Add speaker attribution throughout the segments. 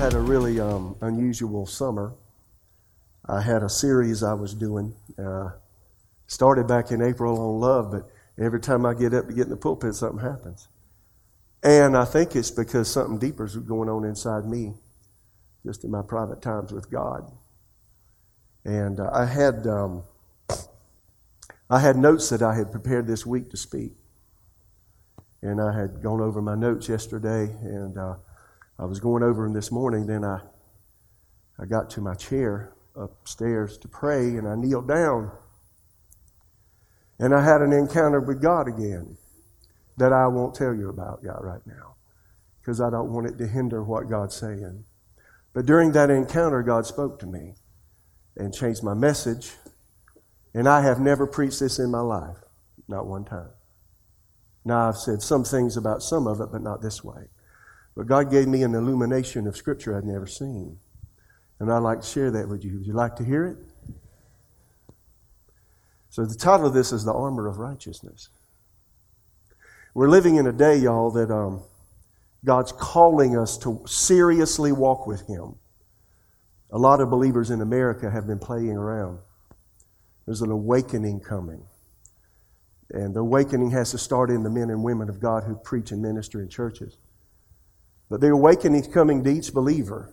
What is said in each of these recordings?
Speaker 1: Had a really um, unusual summer. I had a series I was doing. Uh, started back in April on love, but every time I get up to get in the pulpit, something happens. And I think it's because something deeper is going on inside me, just in my private times with God. And uh, I had um, I had notes that I had prepared this week to speak, and I had gone over my notes yesterday, and uh, I was going over them this morning. Then I I got to my chair upstairs to pray, and I kneeled down, and I had an encounter with God again that I won't tell you about God right now because I don't want it to hinder what God's saying. But during that encounter, God spoke to me and changed my message. And I have never preached this in my life, not one time. Now, I've said some things about some of it, but not this way. But God gave me an illumination of Scripture I'd never seen. And I'd like to share that with you. Would you like to hear it? So, the title of this is The Armor of Righteousness. We're living in a day, y'all, that um, God's calling us to seriously walk with Him. A lot of believers in America have been playing around. There's an awakening coming. And the awakening has to start in the men and women of God who preach and minister in churches. But the awakening is coming to each believer.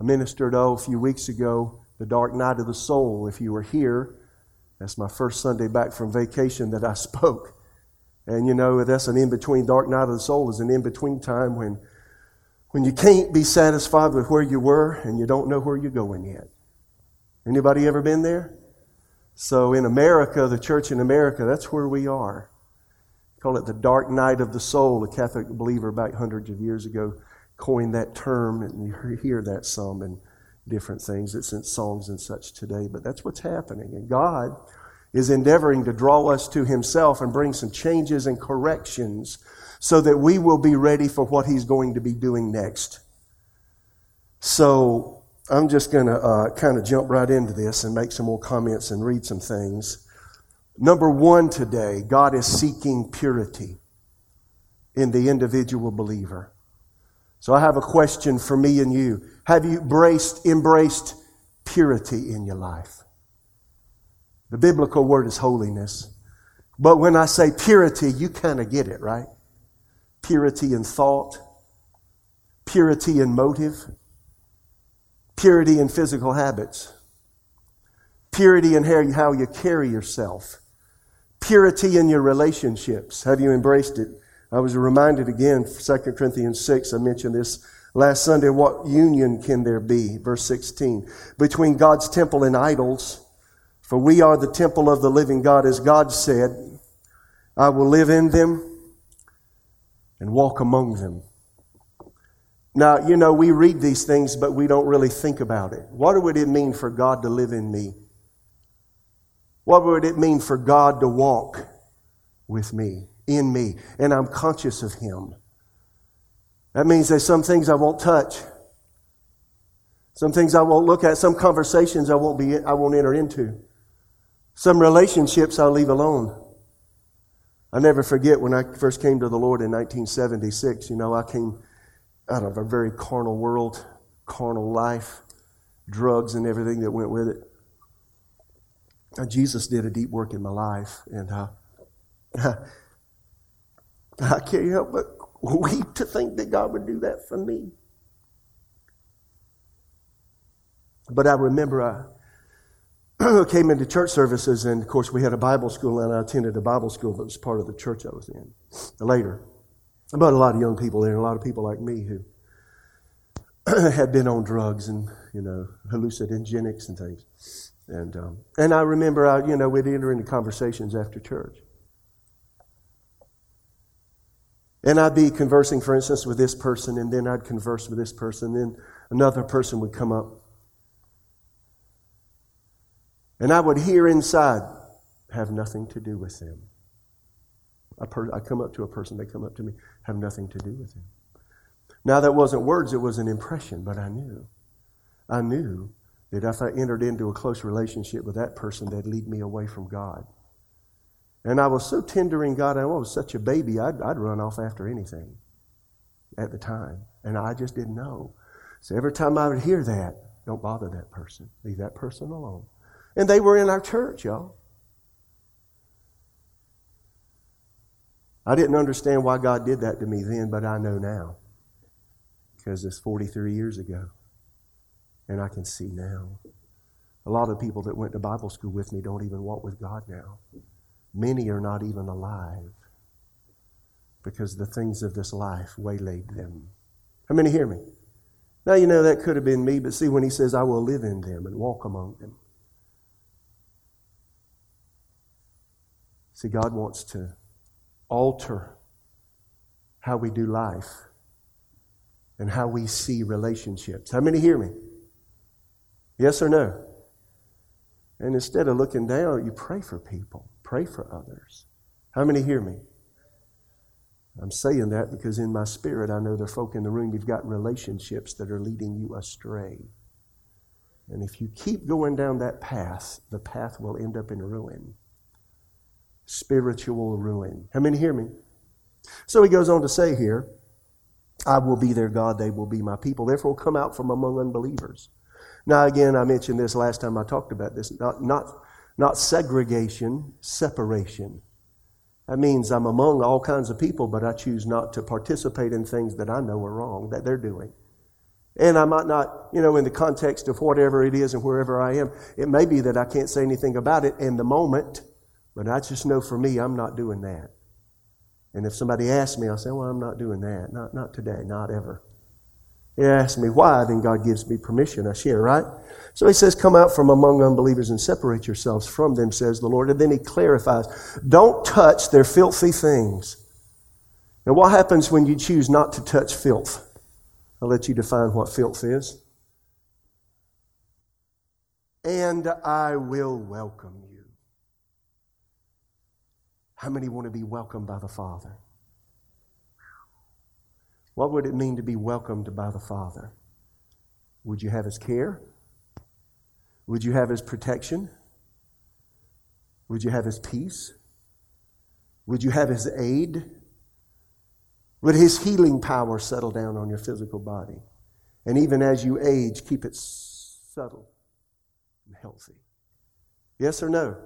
Speaker 1: I ministered, oh, a few weeks ago, the dark night of the soul. If you were here, that's my first Sunday back from vacation that I spoke. And you know, that's an in between. Dark night of the soul is an in between time when, when you can't be satisfied with where you were and you don't know where you're going yet. Anybody ever been there? So in America, the church in America, that's where we are. Call it the dark night of the soul. A Catholic believer back hundreds of years ago coined that term, and you hear that some in different things. It's in songs and such today, but that's what's happening. And God is endeavoring to draw us to Himself and bring some changes and corrections so that we will be ready for what He's going to be doing next. So I'm just going to uh, kind of jump right into this and make some more comments and read some things. Number one today, God is seeking purity in the individual believer. So I have a question for me and you. Have you embraced, embraced purity in your life? The biblical word is holiness. But when I say purity, you kind of get it, right? Purity in thought, purity in motive, purity in physical habits, purity in how you carry yourself, purity in your relationships. Have you embraced it? I was reminded again, 2 Corinthians 6, I mentioned this last Sunday. What union can there be? Verse 16. Between God's temple and idols. For we are the temple of the living God, as God said, I will live in them and walk among them. Now, you know, we read these things, but we don't really think about it. What would it mean for God to live in me? What would it mean for God to walk with me, in me, and I'm conscious of Him? That means there's some things I won't touch. Some things I won't look at, some conversations I won't be I won't enter into. Some relationships I'll leave alone. I never forget when I first came to the Lord in 1976. You know, I came out of a very carnal world, carnal life, drugs and everything that went with it. Jesus did a deep work in my life, and uh, I can't help but weep to think that God would do that for me. But I remember I came into church services, and of course, we had a Bible school, and I attended a Bible school that was part of the church I was in later. But a lot of young people there, and a lot of people like me who had been on drugs and, you know, hallucinogenics and things. And, um, and I remember, I, you know, we'd enter into conversations after church. And I'd be conversing, for instance, with this person, and then I'd converse with this person, then another person would come up. And I would hear inside, have nothing to do with them. I, per- I come up to a person, they come up to me, have nothing to do with them. Now, that wasn't words, it was an impression, but I knew. I knew that if I entered into a close relationship with that person, that'd lead me away from God. And I was so tender in God, I was such a baby, I'd, I'd run off after anything at the time. And I just didn't know. So every time I would hear that, don't bother that person. Leave that person alone. And they were in our church, y'all. I didn't understand why God did that to me then, but I know now. Because it's 43 years ago. And I can see now. A lot of people that went to Bible school with me don't even walk with God now. Many are not even alive because the things of this life waylaid them. How many hear me? Now, you know, that could have been me, but see, when he says, I will live in them and walk among them. See, God wants to alter how we do life and how we see relationships. How many hear me? Yes or no? And instead of looking down, you pray for people, pray for others. How many hear me? I'm saying that because in my spirit, I know there are folk in the room, you've got relationships that are leading you astray. And if you keep going down that path, the path will end up in ruin. Spiritual ruin. How many hear me? So he goes on to say here, I will be their God, they will be my people. Therefore, come out from among unbelievers. Now, again, I mentioned this last time I talked about this. Not, not, not segregation, separation. That means I'm among all kinds of people, but I choose not to participate in things that I know are wrong, that they're doing. And I might not, you know, in the context of whatever it is and wherever I am, it may be that I can't say anything about it in the moment, but I just know for me, I'm not doing that. And if somebody asks me, I'll say, well, I'm not doing that. Not, not today, not ever. He asks me why, then God gives me permission. I share, right? So he says, Come out from among unbelievers and separate yourselves from them, says the Lord. And then he clarifies, Don't touch their filthy things. Now, what happens when you choose not to touch filth? I'll let you define what filth is. And I will welcome you. How many want to be welcomed by the Father? What would it mean to be welcomed by the Father? Would you have His care? Would you have His protection? Would you have His peace? Would you have His aid? Would His healing power settle down on your physical body? And even as you age, keep it subtle and healthy. Yes or no?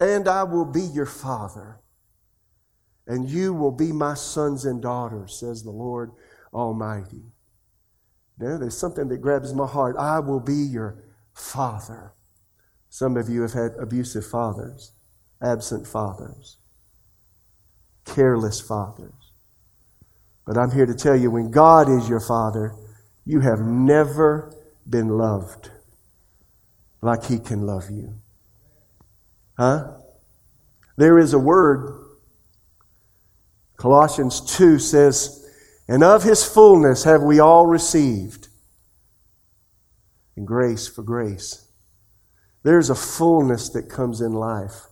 Speaker 1: And I will be your Father and you will be my sons and daughters, says the Lord Almighty. Now, there's something that grabs my heart. I will be your father. Some of you have had abusive fathers, absent fathers, careless fathers. But I'm here to tell you when God is your father, you have never been loved like he can love you. Huh? There is a word Colossians 2 says, And of his fullness have we all received. And grace for grace. There's a fullness that comes in life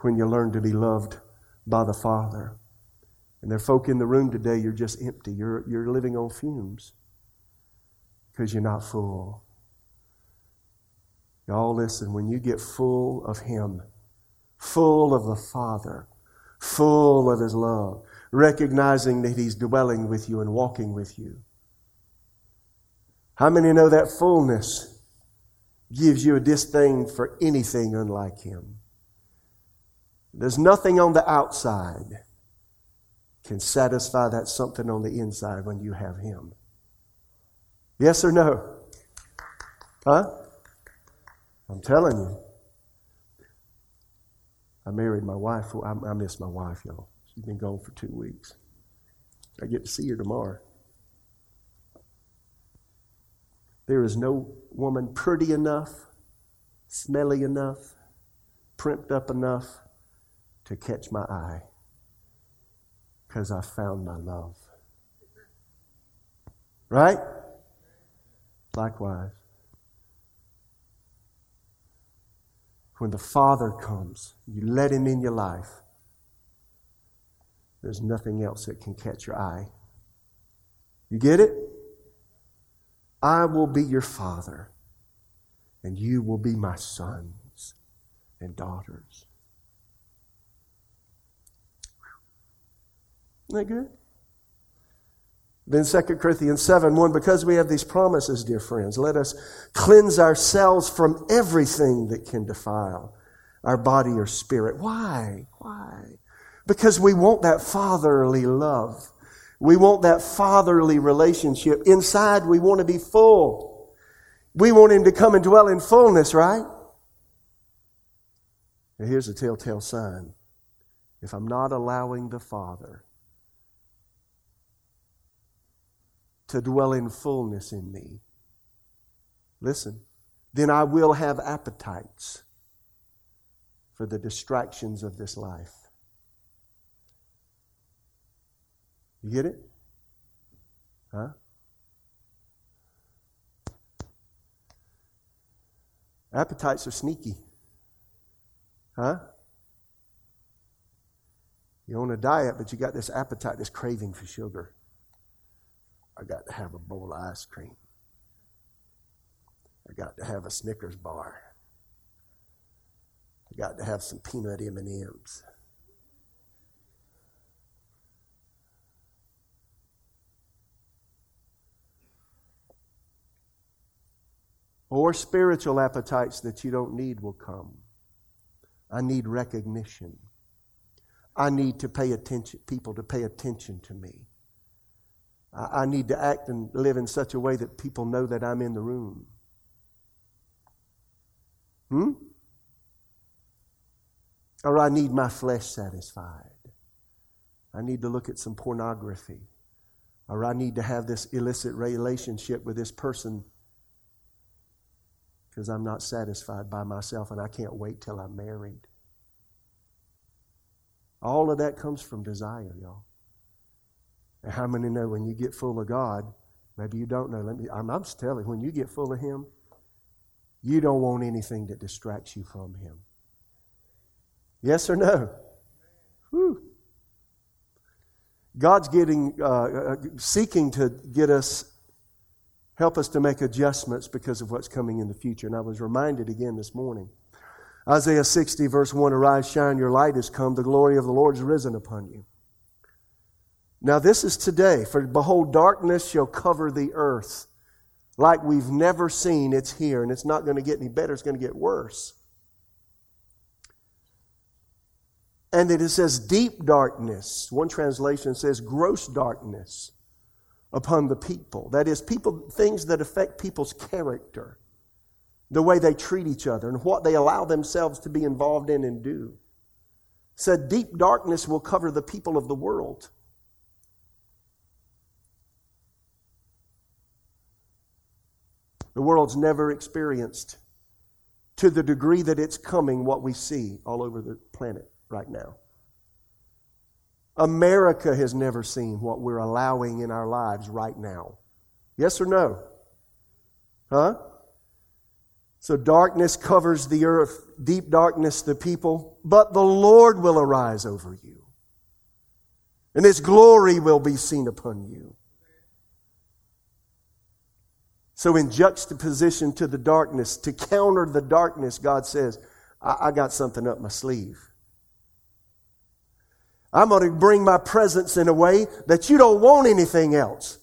Speaker 1: when you learn to be loved by the Father. And there are folk in the room today, you're just empty. You're, you're living on fumes because you're not full. Y'all listen, when you get full of Him, full of the Father, full of His love, recognizing that He's dwelling with you and walking with you. How many know that fullness gives you a disdain for anything unlike Him? There's nothing on the outside can satisfy that something on the inside when you have Him. Yes or no? Huh? I'm telling you. I married my wife. I, I miss my wife, y'all. She's been gone for two weeks. I get to see her tomorrow. There is no woman pretty enough, smelly enough, primped up enough to catch my eye because I found my love. Right? Likewise. When the Father comes, you let Him in your life, there's nothing else that can catch your eye. You get it? I will be your Father, and you will be my sons and daughters. Isn't that good? Then 2 Corinthians 7 1, because we have these promises, dear friends, let us cleanse ourselves from everything that can defile our body or spirit. Why? Why? Because we want that fatherly love. We want that fatherly relationship. Inside, we want to be full. We want Him to come and dwell in fullness, right? Here's a telltale sign. If I'm not allowing the Father to dwell in fullness in me, listen, then I will have appetites for the distractions of this life. You get it? Huh? Appetites are sneaky. Huh? You're on a diet, but you got this appetite, this craving for sugar. I got to have a bowl of ice cream. I got to have a Snickers bar. I got to have some peanut M&Ms. Or spiritual appetites that you don't need will come. I need recognition. I need to pay attention, people to pay attention to me. I, need to act and live in such a way that people know that I'm in the room. Hmm? Or I need my flesh satisfied. I need to look at some pornography. Or I need to have this illicit relationship with this person because I'm not satisfied by myself and I can't wait till I'm married. All of that comes from desire, y'all. And how many know when you get full of God, maybe you don't know. Let me, I'm, I'm just telling you, when you get full of Him, you don't want anything that distracts you from Him. Yes or no? Whew. God's getting, uh, uh seeking to get us help us to make adjustments because of what's coming in the future. And I was reminded again this morning. Isaiah 60, verse 1 Arise, shine, your light has come, the glory of the Lord is risen upon you. Now, this is today. For behold, darkness shall cover the earth like we've never seen. It's here, and it's not going to get any better, it's going to get worse. And it says deep darkness. One translation says gross darkness upon the people. That is, people, things that affect people's character, the way they treat each other, and what they allow themselves to be involved in and do. Said, deep darkness will cover the people of the world. The world's never experienced to the degree that it's coming what we see all over the planet right now. America has never seen what we're allowing in our lives right now. Yes or no? Huh? So darkness covers the earth, deep darkness the people, but the Lord will arise over you. And his glory will be seen upon you. So, in juxtaposition to the darkness, to counter the darkness, God says, I, I got something up my sleeve. I'm going to bring my presence in a way that you don't want anything else.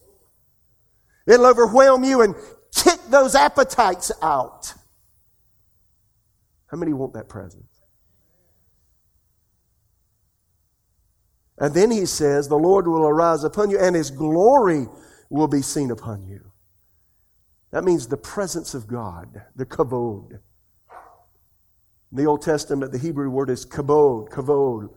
Speaker 1: It'll overwhelm you and kick those appetites out. How many want that presence? And then he says, The Lord will arise upon you, and his glory will be seen upon you. That means the presence of God, the kavod. In the Old Testament, the Hebrew word is kabod, kavod,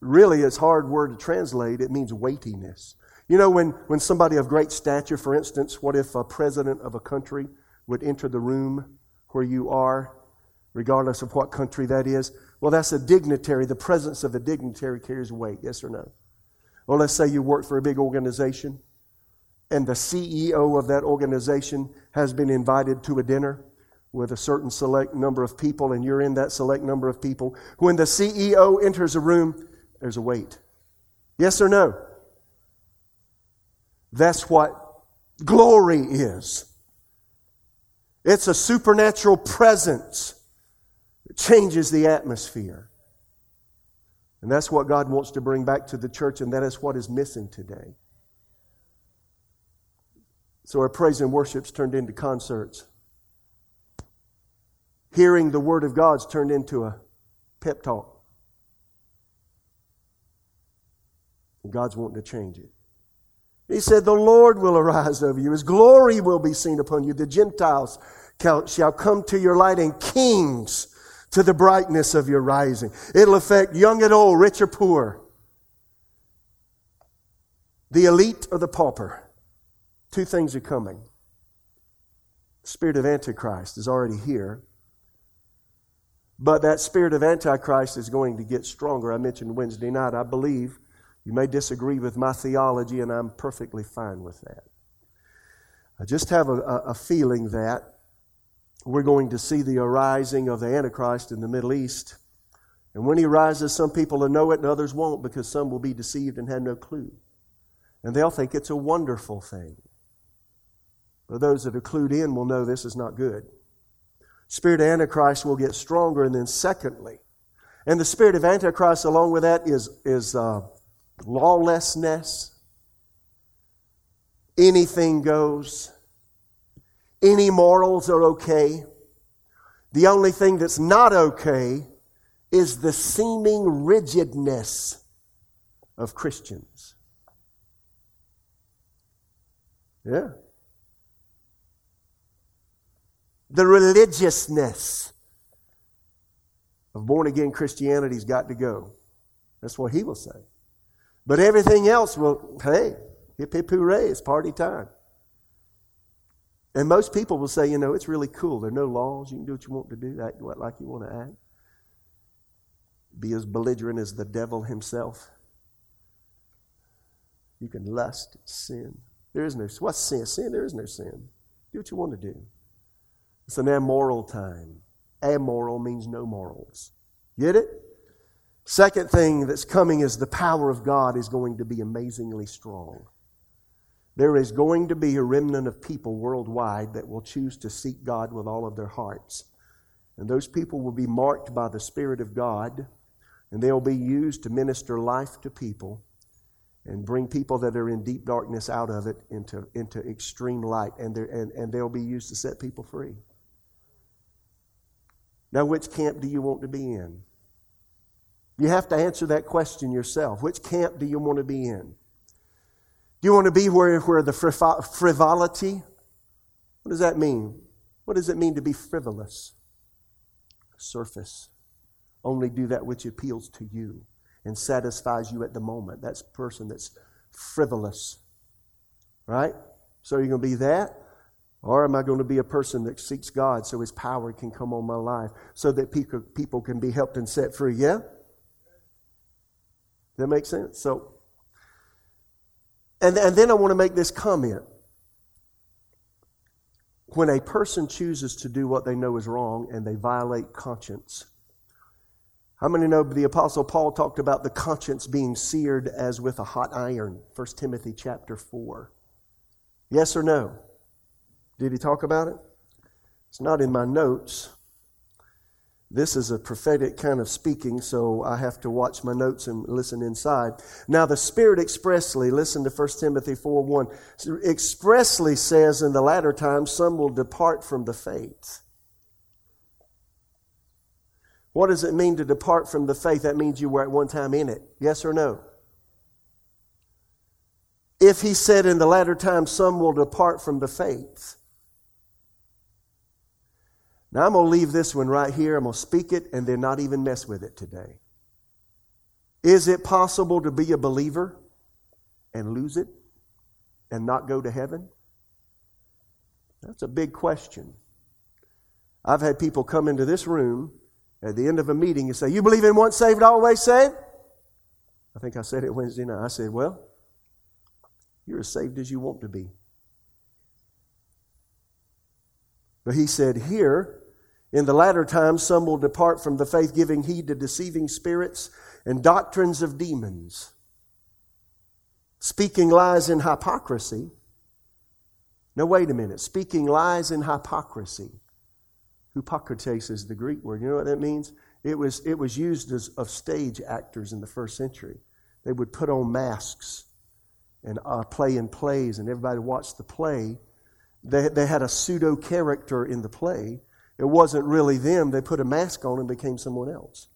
Speaker 1: really it's hard word to translate. It means weightiness. You know, when, when somebody of great stature, for instance, what if a president of a country would enter the room where you are, regardless of what country that is? Well, that's a dignitary. The presence of a dignitary carries weight, yes or no? Well, let's say you work for a big organization and the CEO of that organization has been invited to a dinner with a certain select number of people, and you're in that select number of people. When the CEO enters a room, there's a weight. Yes or no? That's what glory is. It's a supernatural presence that changes the atmosphere. And that's what God wants to bring back to the church, and that is what is missing today. So our praise and worship's turned into concerts. Hearing the Word of God's turned into a pep talk. And God's wanting to change it. He said, The Lord will arise over you. His glory will be seen upon you. The Gentiles shall come to your light, and kings to the brightness of your rising. It'll affect young and old, rich or poor, the elite or the pauper. Two things are coming. The spirit of Antichrist is already here. But that spirit of Antichrist is going to get stronger. I mentioned Wednesday night, I believe you may disagree with my theology, and I'm perfectly fine with that. I just have a, a, feeling that we're going to see the arising of the Antichrist in the Middle East. And when he rises, some people will know it and others won't because some will be deceived and have no clue. And they'll think it's a wonderful thing. But those that are clued in will know this is not good. Spirit of Antichrist will get stronger. And then, secondly, and the spirit of Antichrist, along with that, is, is uh, lawlessness, anything goes, any morals are okay. The only thing that's not okay is the seeming rigidness of Christians. Yeah. The religiousness of born again Christianity's got to go. That's what he will say. But everything else will, hey, hip hip hooray, it's party time. And most people will say, you know, it's really cool. There are no laws. You can do what you want to do, act like you want to act. Be as belligerent as the devil himself. You can lust, sin. There is no what's sin? Sin, there is no sin. Do what you want to do. It's an amoral time. Amoral means no morals. Get it? Second thing that's coming is the power of God is going to be amazingly strong. There is going to be a remnant of people worldwide that will choose to seek God with all of their hearts. And those people will be marked by the Spirit of God, and they'll be used to minister life to people and bring people that are in deep darkness out of it into, into extreme light, and, and, and they'll be used to set people free. Now, which camp do you want to be in? You have to answer that question yourself. Which camp do you want to be in? Do you want to be where, where the frivolity? What does that mean? What does it mean to be frivolous? Surface. Only do that which appeals to you and satisfies you at the moment. That's a person that's frivolous. Right? So you're going to be that? Or am I going to be a person that seeks God so his power can come on my life so that people, can be helped and set free? Yeah? That makes sense? So, and, and then I want to make this comment. When a person chooses to do what they know is wrong and they violate conscience, how many know the Apostle Paul talked about the conscience being seared as with a hot iron? 1 Timothy chapter 4. Yes or no? Did he talk about it? It's not in my notes. This is a prophetic kind of speaking, so I have to watch my notes and listen inside. Now, the Spirit expressly, listen to 1 Timothy 4 1, expressly says in the latter times, some will depart from the faith. What does it mean to depart from the faith? That means you were at one time in it. Yes or no? If he said in the latter times, some will depart from the faith, now, I'm going to leave this one right here. I'm going to speak it and then not even mess with it today. Is it possible to be a believer and lose it and not go to heaven? That's a big question. I've had people come into this room at the end of a meeting and say, You believe in once saved, always saved? I think I said it Wednesday night. I said, Well, you're as saved as you want to be. But he said, Here, in the latter times, some will depart from the faith, giving heed to deceiving spirits and doctrines of demons, speaking lies in hypocrisy. Now, wait a minute. Speaking lies in hypocrisy. Hypocrites is the Greek word. You know what that means? It was, it was used as of stage actors in the first century. They would put on masks and uh, play in plays, and everybody watched the play. They, they had a pseudo character in the play. It wasn't really them. They put a mask on and became someone else.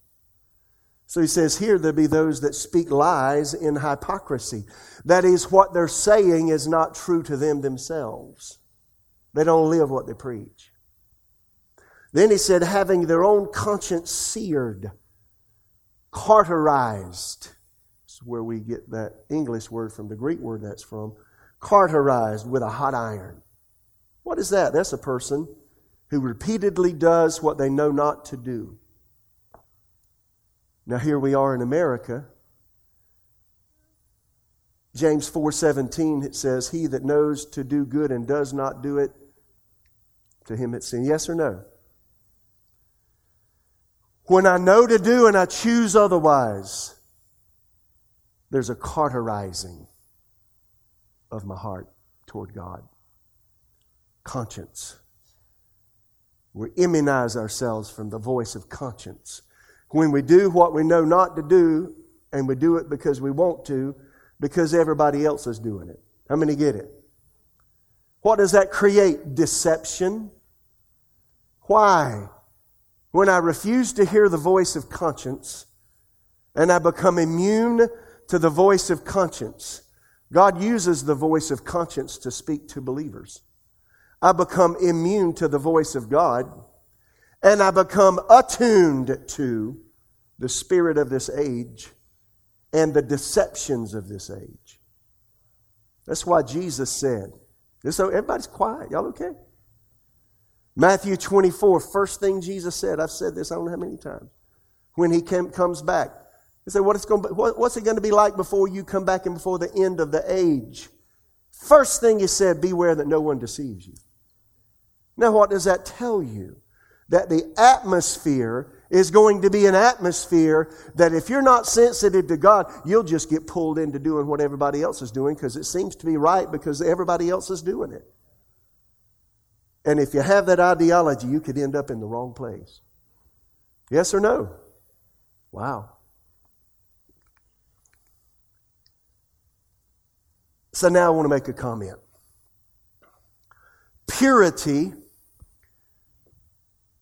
Speaker 1: So he says here there'll be those that speak lies in hypocrisy. That is, what they're saying is not true to them themselves. They don't live what they preach. Then he said, having their own conscience seared, cauterized. That's where we get that English word from, the Greek word that's from. Cauterized with a hot iron. What is that? That's a person who repeatedly does what they know not to do. Now here we are in America. James 4:17 it says he that knows to do good and does not do it to him it's sin. Yes or no? When I know to do and I choose otherwise, there's a cauterizing of my heart toward God. Conscience. We immunize ourselves from the voice of conscience. When we do what we know not to do, and we do it because we want to, because everybody else is doing it. How many get it? What does that create? Deception. Why? When I refuse to hear the voice of conscience and I become immune to the voice of conscience, God uses the voice of conscience to speak to believers. I become immune to the voice of God and I become attuned to the spirit of this age and the deceptions of this age. That's why Jesus said, so everybody's quiet. Y'all okay? Matthew 24, first thing Jesus said, I've said this I don't know how many times. When he came, comes back, he said, what it's going what, What's it going to be like before you come back and before the end of the age? First thing he said, beware that no one deceives you. Now, what does that tell you? That the atmosphere is going to be an atmosphere that if you're not sensitive to God, you'll just get pulled into doing what everybody else is doing because it seems to be right because everybody else is doing it. And if you have that ideology, you could end up in the wrong place. Yes or no? Wow. So now I want to make a comment. Purity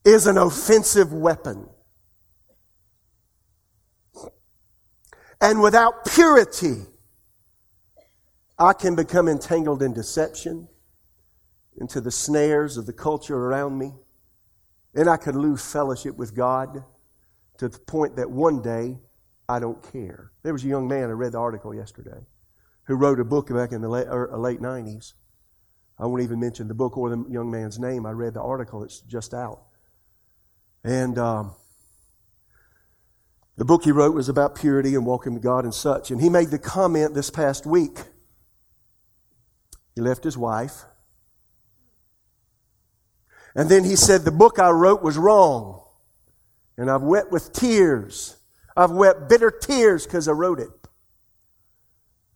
Speaker 1: is an offensive weapon. And without purity, I can become entangled in deception into the snares of the culture around me. And I could lose fellowship with God to the point that one day I don't care. There was a young man, I read the article yesterday, who wrote a book back in the late, er, late 90s. I won't even mention the book or the young man's name. I read the article, it's just out. And um, the book he wrote was about purity and walking with God and such. And he made the comment this past week. He left his wife and then he said, The book I wrote was wrong. And I've wept with tears. I've wept bitter tears because I wrote it.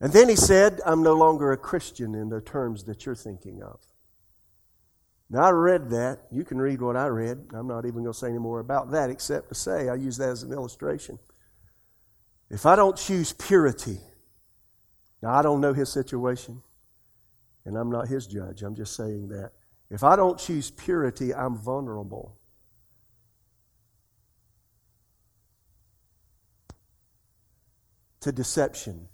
Speaker 1: And then he said, I'm no longer a Christian in the terms that you're thinking of. Now, I read that. You can read what I read. I'm not even going to say any more about that except to say I use that as an illustration. If I don't choose purity, now I don't know his situation, and I'm not his judge. I'm just saying that. If I don't choose purity, I'm vulnerable. To deception.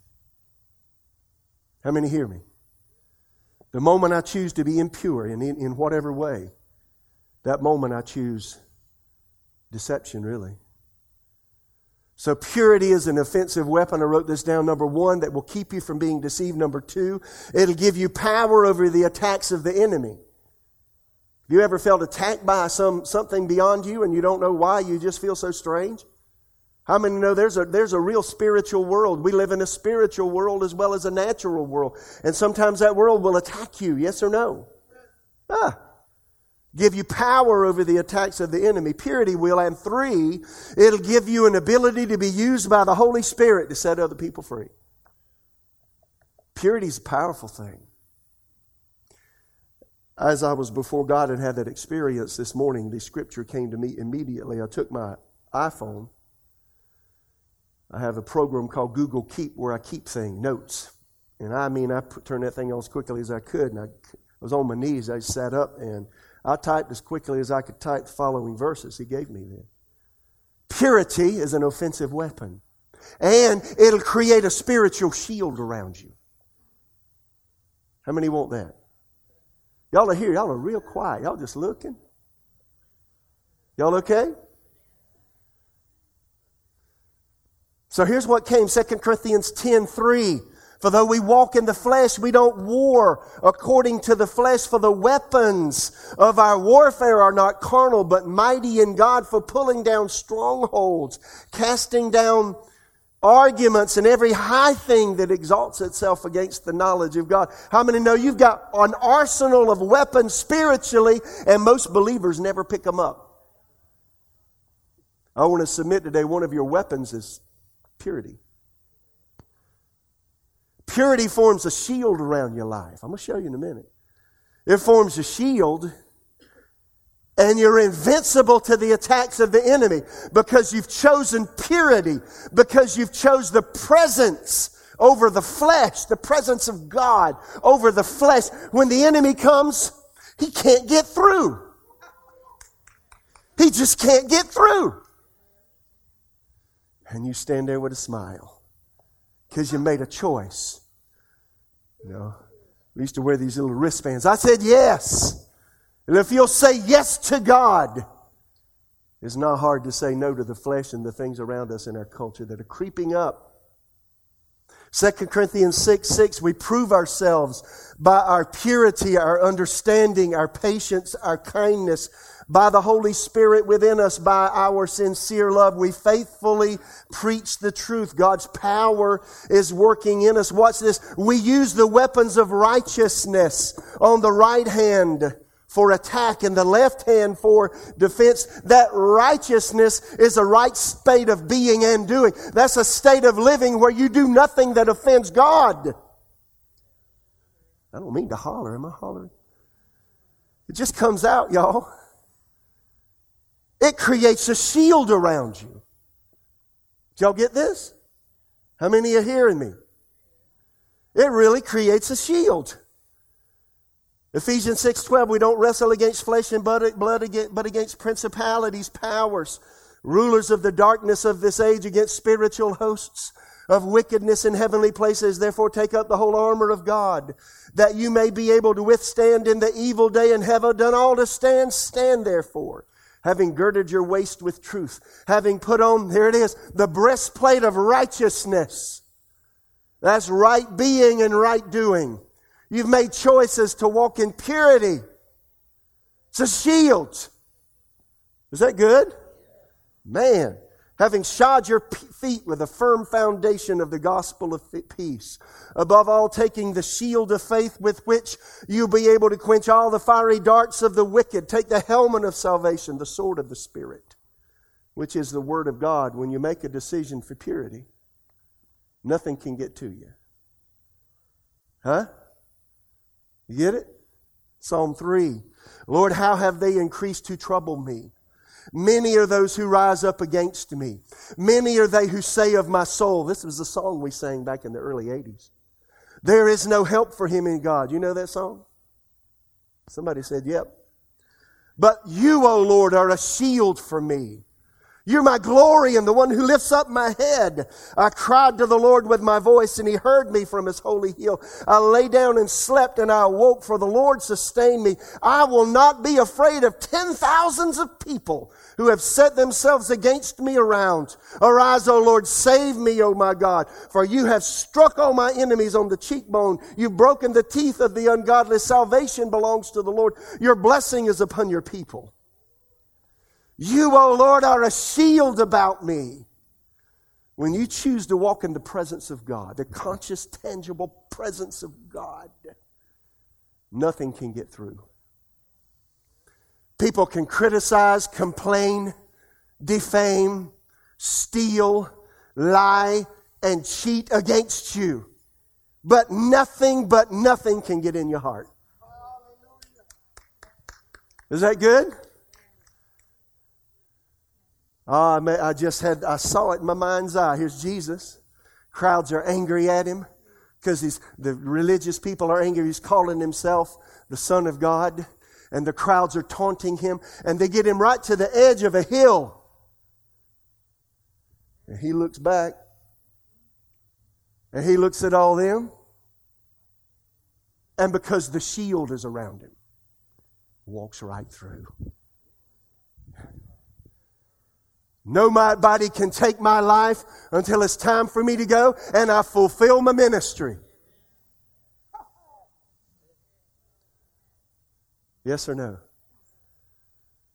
Speaker 1: How many hear me? The moment I choose to be impure in, in, in whatever way, that moment I choose deception, really. So, purity is an offensive weapon. I wrote this down. Number one, that will keep you from being deceived. Number two, it'll give you power over the attacks of the enemy. Have you ever felt attacked by some, something beyond you and you don't know why? You just feel so strange? How many know there's a, there's a real spiritual world? We live in a spiritual world as well as a natural world. And sometimes that world will attack you, yes or no? Ah. Give you power over the attacks of the enemy. Purity will. And three, it'll give you an ability to be used by the Holy Spirit to set other people free. Purity is a powerful thing as I was before God and had that experience this morning, the scripture came to me immediately. I took my iPhone, I have a program called Google Keep where I keep things, notes. And I mean, I put, turned that thing on as quickly as I could, and I was on my knees. I sat up, and I typed as quickly as I could type the following verses he gave me then. Purity is an offensive weapon, and it'll create a spiritual shield around you. How many want that? Y'all are here. Y'all are real quiet. Y'all just looking. Y'all okay? So here's what came 2 Corinthians 10 3. For though we walk in the flesh, we don't war according to the flesh, for the weapons of our warfare are not carnal, but mighty in God for pulling down strongholds, casting down arguments and every high thing that exalts itself against the knowledge of God. How many know you've got an arsenal of weapons spiritually, and most believers never pick them up? I want to submit today one of your weapons is purity. Purity forms a shield around your life. I'm going to show you in a minute. It forms a shield, and you're invincible to the attacks of the enemy because you've chosen purity, because you've chose the presence over the flesh, the presence of God over the flesh. When the enemy comes, he can't get through. He just can't get through. And you stand there with a smile because you made a choice. You know, we used to wear these little wristbands. I said yes. And if you'll say yes to God, it's not hard to say no to the flesh and the things around us in our culture that are creeping up. 2 Corinthians 6 6, we prove ourselves by our purity, our understanding, our patience, our kindness, by the Holy Spirit within us, by our sincere love. We faithfully preach the truth. God's power is working in us. Watch this. We use the weapons of righteousness on the right hand for attack and the left hand for defense. That righteousness is a right state of being and doing. That's a state of living where you do nothing that offends God. I don't mean to holler. Am I hollering? It just comes out, y'all. It creates a shield around you. Did y'all get this? How many are hearing me? It really creates a shield. Ephesians 6:12 we don't wrestle against flesh and blood but against principalities, powers, rulers of the darkness of this age against spiritual hosts of wickedness in heavenly places. Therefore take up the whole armor of God that you may be able to withstand in the evil day and have done all to stand stand therefore having girded your waist with truth, having put on, here it is, the breastplate of righteousness. That's right being and right doing. You've made choices to walk in purity. It's a shield. Is that good? Man having shod your feet with a firm foundation of the gospel of peace. Above all, taking the shield of faith with which you'll be able to quench all the fiery darts of the wicked. Take the helmet of salvation, the sword of the Spirit, which is the word of God. When you make a decision for purity, nothing can get to you. Huh? You get it? Psalm 3. Lord, how have they increased to trouble me? Many are those who rise up against me. Many are they who say of my soul. This was a song we sang back in the early 80s. There is no help for him in God. You know that song? Somebody said, Yep. But you, O Lord, are a shield for me. You're my glory and the one who lifts up my head. I cried to the Lord with my voice and he heard me from his holy hill. I lay down and slept and I awoke for the Lord sustained me. I will not be afraid of ten thousands of people who have set themselves against me around. Arise, O Lord, save me, O my God, for you have struck all my enemies on the cheekbone. You've broken the teeth of the ungodly. Salvation belongs to the Lord. Your blessing is upon your people. You, O oh Lord, are a shield about me. When you choose to walk in the presence of God, the conscious, tangible presence of God, nothing can get through. People can criticize, complain, defame, steal, lie, and cheat against you. But nothing but nothing can get in your heart. Is that good? Oh, I just had, I saw it in my mind's eye. Here's Jesus. Crowds are angry at him because the religious people are angry. He's calling himself the Son of God. And the crowds are taunting him. And they get him right to the edge of a hill. And he looks back. And he looks at all them. And because the shield is around him, walks right through. Nobody can take my life until it's time for me to go and I fulfill my ministry. Yes or no?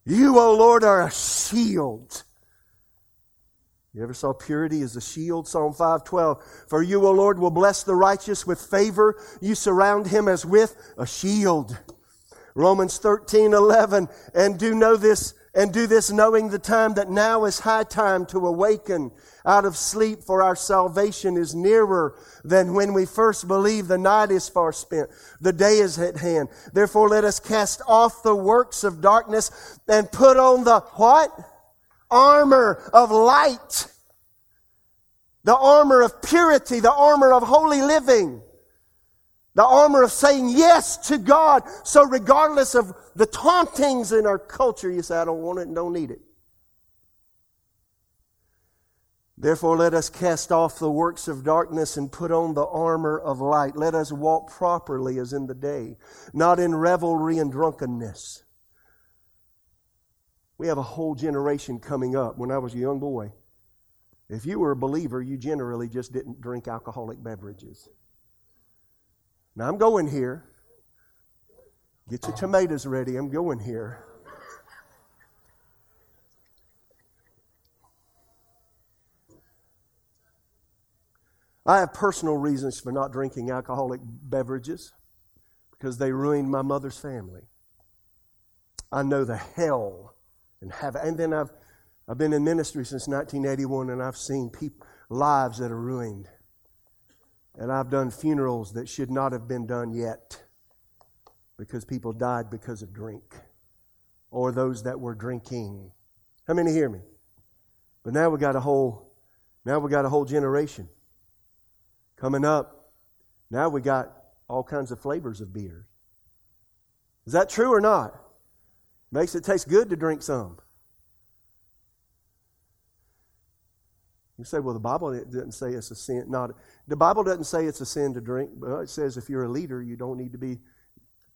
Speaker 1: You, O oh Lord, are a shield. You ever saw purity as a shield? Psalm 512. For you, O Lord, will bless the righteous with favor. You surround him as with a shield. Romans 13, 11. And do know this, and do this knowing the time that now is high time to awaken out of sleep, for our salvation is nearer than when we first believed. The night is far spent. The day is at hand. Therefore, let us cast off the works of darkness and put on the what? Armor of light. The armor of purity, the armor of holy living. The armor of saying yes to God. So regardless of the tauntings in our culture, you say, I don't want it and don't need it. Therefore, let us cast off the works of darkness and put on the armor of light. Let us walk properly as in the day, not in revelry and drunkenness. We have a whole generation coming up. When I was a young boy, if you were a believer, you generally just didn't drink alcoholic beverages. Now I'm going here. Get your tomatoes ready. I'm going here. I have personal reasons for not drinking alcoholic beverages because they ruined my mother's family. I know the hell and have and then I've I've been in ministry since 1981 and I've seen people lives that are ruined and I've done funerals that should not have been done yet because people died because of drink or those that were drinking. How many hear me? But now we got a whole now we got a whole generation coming up. Now we got all kinds of flavors of beer. Is that true or not? Makes it taste good to drink some. You say, well, the Bible doesn't say it's a sin. Not the Bible doesn't say it's a sin to drink, but it says if you're a leader, you don't need to be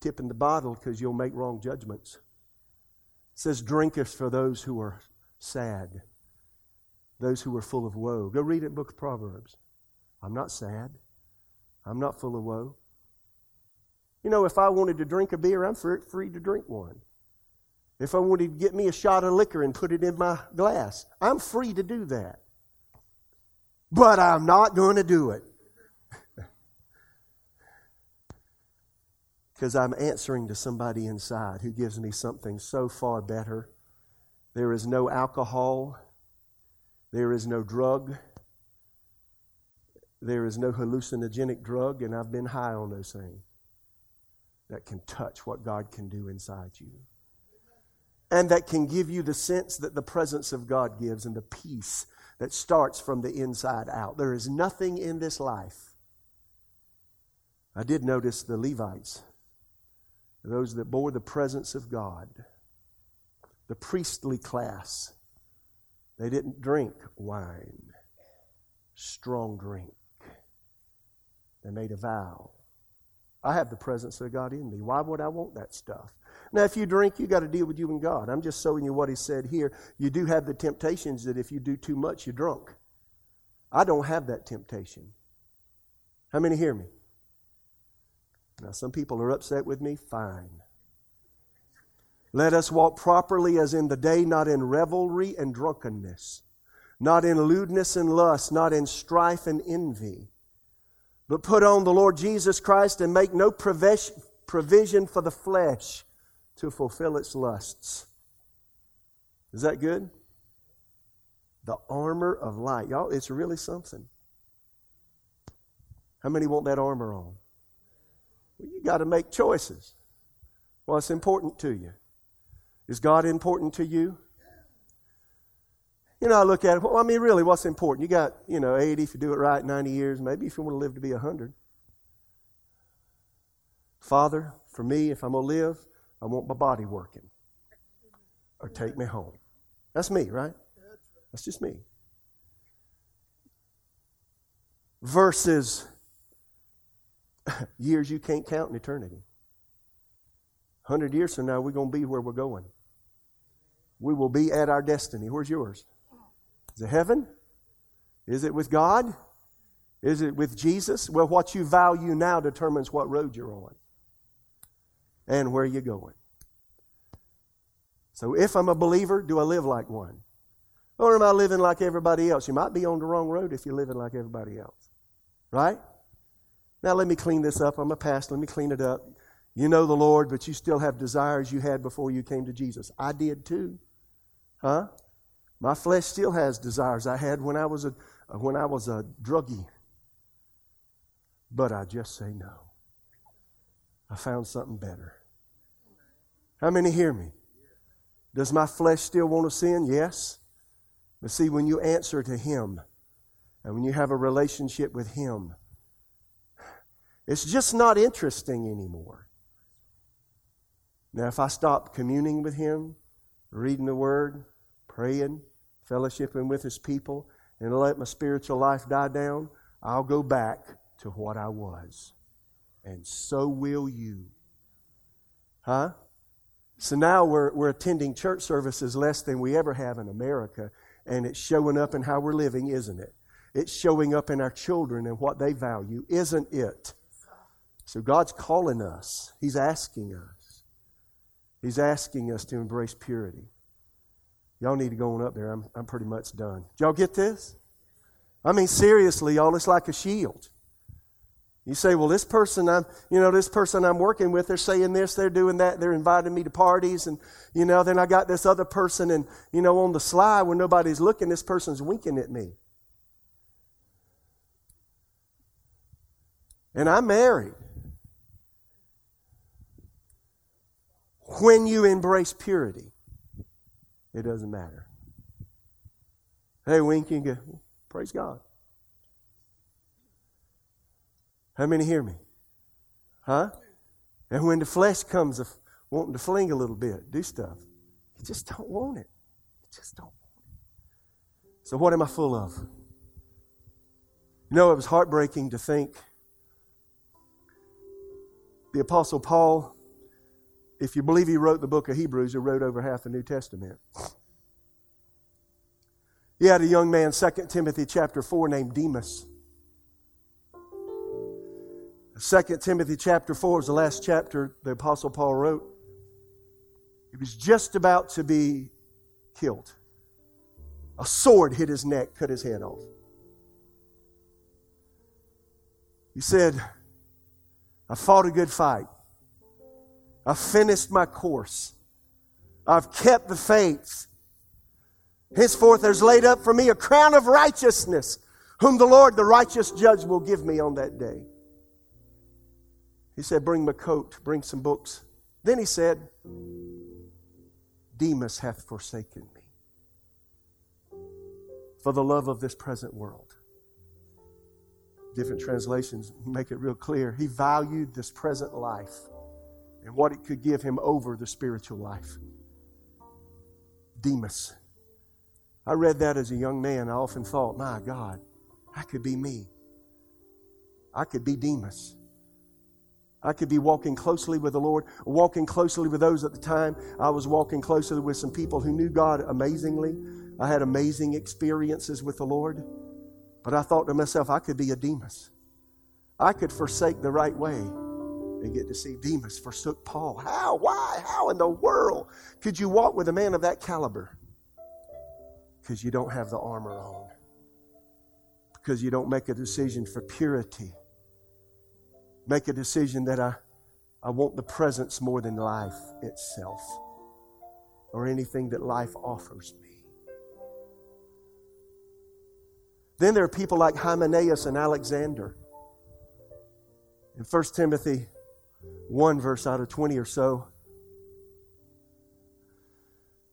Speaker 1: tipping the bottle because you'll make wrong judgments. It says drinketh for those who are sad, those who are full of woe. Go read it, Book of Proverbs. I'm not sad. I'm not full of woe. You know, if I wanted to drink a beer, I'm free to drink one. If I wanted to get me a shot of liquor and put it in my glass, I'm free to do that but I'm not going to do it. Because I'm answering to somebody inside who gives me something so far better. There is no alcohol, there is no drug, there is no hallucinogenic drug, and I've been high on those things that can touch what God can do inside you. And that can give you the sense that the presence of God gives and the peace that starts from the inside out. There is nothing in this life. I did notice the Levites, those that bore the presence of God, the priestly class. They didn't drink wine, strong drink. They made a vow. I have the presence of God in me. Why would I want that stuff? Now, if you drink, you got to deal with you and God. I'm just showing you what he said here. You do have the temptations that if you do too much, you're drunk. I don't have that temptation. How many hear me? Now, some people are upset with me. Fine. Let us walk properly as in the day, not in revelry and drunkenness, not in lewdness and lust, not in strife and envy, but put on the Lord Jesus Christ and make no provision for the flesh to fulfill its lusts. Is that good? The armor of light. Y'all, it's really something. How many want that armor on? Well, you got to make choices. What's important to you? Is God important to you? You know, I look at it, well, I mean, really, what's important? You got, you know, 80 if you do it right, 90 years, maybe if you want to live to be 100. Father, for me, if I'm going to live, I want my body working. Or take me home. That's me, right? That's just me. Versus years you can't count in eternity. 100 years from now, we're going to be where we're going. We will be at our destiny. Where's yours? Is it heaven? Is it with God? Is it with Jesus? Well, what you value now determines what road you're on and where you're going. So if I'm a believer, do I live like one? Or am I living like everybody else? You might be on the wrong road if you're living like everybody else. Right? Now let me clean this up. I'm a pastor. Let me clean it up. You know the Lord, but you still have desires you had before you came to Jesus. I did too. Huh? My flesh still has desires I had when I was a when I was a druggie. But I just say no. I found something better. How many hear me? Does my flesh still want to sin? Yes. But see, when you answer to Him and when you have a relationship with Him, it's just not interesting anymore. Now, if I stop communing with Him, reading the Word, praying, fellowshipping with His people, and let my spiritual life die down, I'll go back to what I was. And so will you. Huh? So now we're, we're attending church services less than we ever have in America, and it's showing up in how we're living, isn't it? It's showing up in our children and what they value, isn't it? So God's calling us. He's asking us. He's asking us to embrace purity. Y'all need to go on up there. I'm, I'm pretty much done. Did y'all get this? I mean, seriously, y'all, it's like a shield. You say, well, this person I'm, you know, this person I'm working with, they're saying this, they're doing that, they're inviting me to parties, and, you know, then I got this other person, and, you know, on the slide when nobody's looking, this person's winking at me. And I'm married. When you embrace purity, it doesn't matter. Hey, winking, praise God. How many hear me? Huh? And when the flesh comes of wanting to fling a little bit, do stuff, you just don't want it. You just don't want it. So, what am I full of? You know, it was heartbreaking to think the Apostle Paul if you believe he wrote the book of Hebrews, he wrote over half the New Testament. He had a young man, 2 Timothy chapter 4, named Demas. 2 Timothy chapter 4 is the last chapter the Apostle Paul wrote. He was just about to be killed. A sword hit his neck, cut his head off. He said, I fought a good fight. I've finished my course. I've kept the faith. Henceforth, there's laid up for me a crown of righteousness, whom the Lord, the righteous judge, will give me on that day. He said, Bring my coat, bring some books. Then he said, Demas hath forsaken me for the love of this present world. Different translations make it real clear. He valued this present life and what it could give him over the spiritual life. Demas. I read that as a young man. I often thought, my God, I could be me. I could be Demas. I could be walking closely with the Lord, walking closely with those at the time. I was walking closely with some people who knew God amazingly. I had amazing experiences with the Lord. But I thought to myself, I could be a Demas. I could forsake the right way and get to see Demas forsook Paul. How? Why? How in the world could you walk with a man of that caliber? Because you don't have the armor on. Because you don't make a decision for purity. Make a decision that I, I want the presence more than life itself or anything that life offers me. Then there are people like Hymenaeus and Alexander. In 1 Timothy one verse out of 20 or so.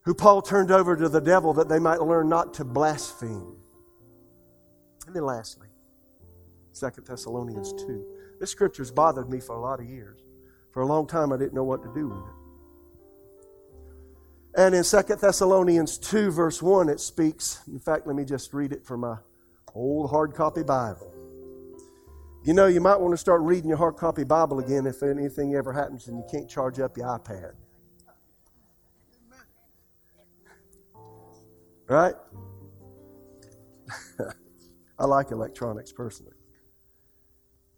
Speaker 1: who Paul turned over to the devil that they might learn not to blaspheme. And then lastly, 2 Thessalonians 2. This scripture's bothered me for a lot of years. For a long time, I didn't know what to do with it. And in 2 Thessalonians 2, verse 1, it speaks. In fact, let me just read it from my old hard copy Bible. You know, you might want to start reading your hard copy Bible again if anything ever happens and you can't charge up your iPad. Right? I like electronics personally.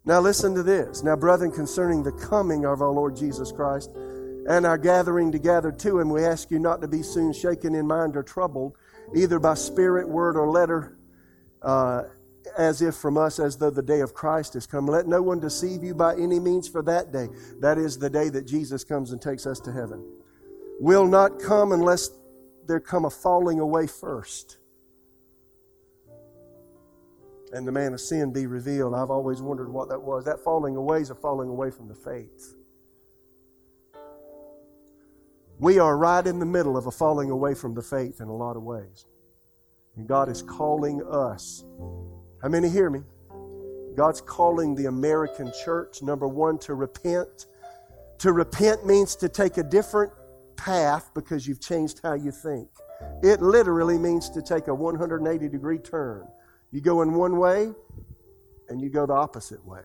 Speaker 1: Now, listen to this. Now, brethren, concerning the coming of our Lord Jesus Christ and our gathering together to Him, we ask you not to be soon shaken in mind or troubled, either by spirit, word, or letter, uh, as if from us, as though the day of Christ has come. Let no one deceive you by any means for that day. That is the day that Jesus comes and takes us to heaven. Will not come unless there come a falling away first and the man of sin be revealed. I've always wondered what that was. That falling away is a falling away from the faith. We are right in the middle of a falling away from the faith in a lot of ways. And God is calling us. How many hear me? God's calling the American church, number one, to repent. To repent means to take a different path because you've changed how you think. It literally means to take a 180 degree turn. You go in one way and you go the opposite way.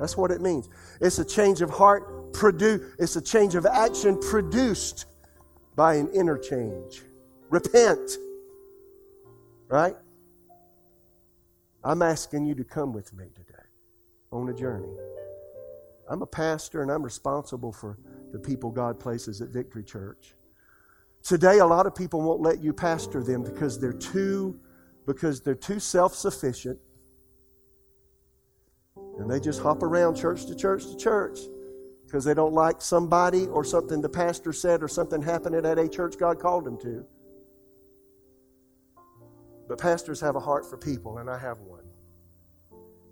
Speaker 1: That's what it means. It's a change of heart produced, it's a change of action produced by an interchange. Repent. Right? I'm asking you to come with me today on a journey. I'm a pastor and I'm responsible for the people God places at Victory Church. Today, a lot of people won't let you pastor them because they're too because they're too self-sufficient and they just hop around church to church to church because they don't like somebody or something the pastor said or something happened at a church God called them to. But pastors have a heart for people, and I have one.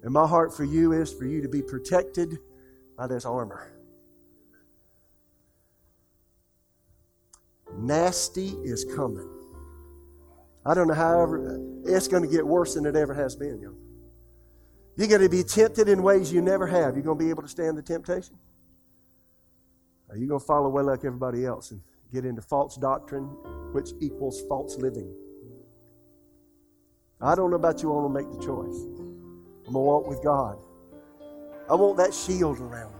Speaker 1: And my heart for you is for you to be protected by this armor. Nasty is coming. I don't know how it's going to get worse than it ever has been, young. You're going to be tempted in ways you never have. You're going to be able to stand the temptation? Are you going to follow way like everybody else and get into false doctrine, which equals false living? I don't know about you. I want to make the choice. I'm going to walk with God. I want that shield around me.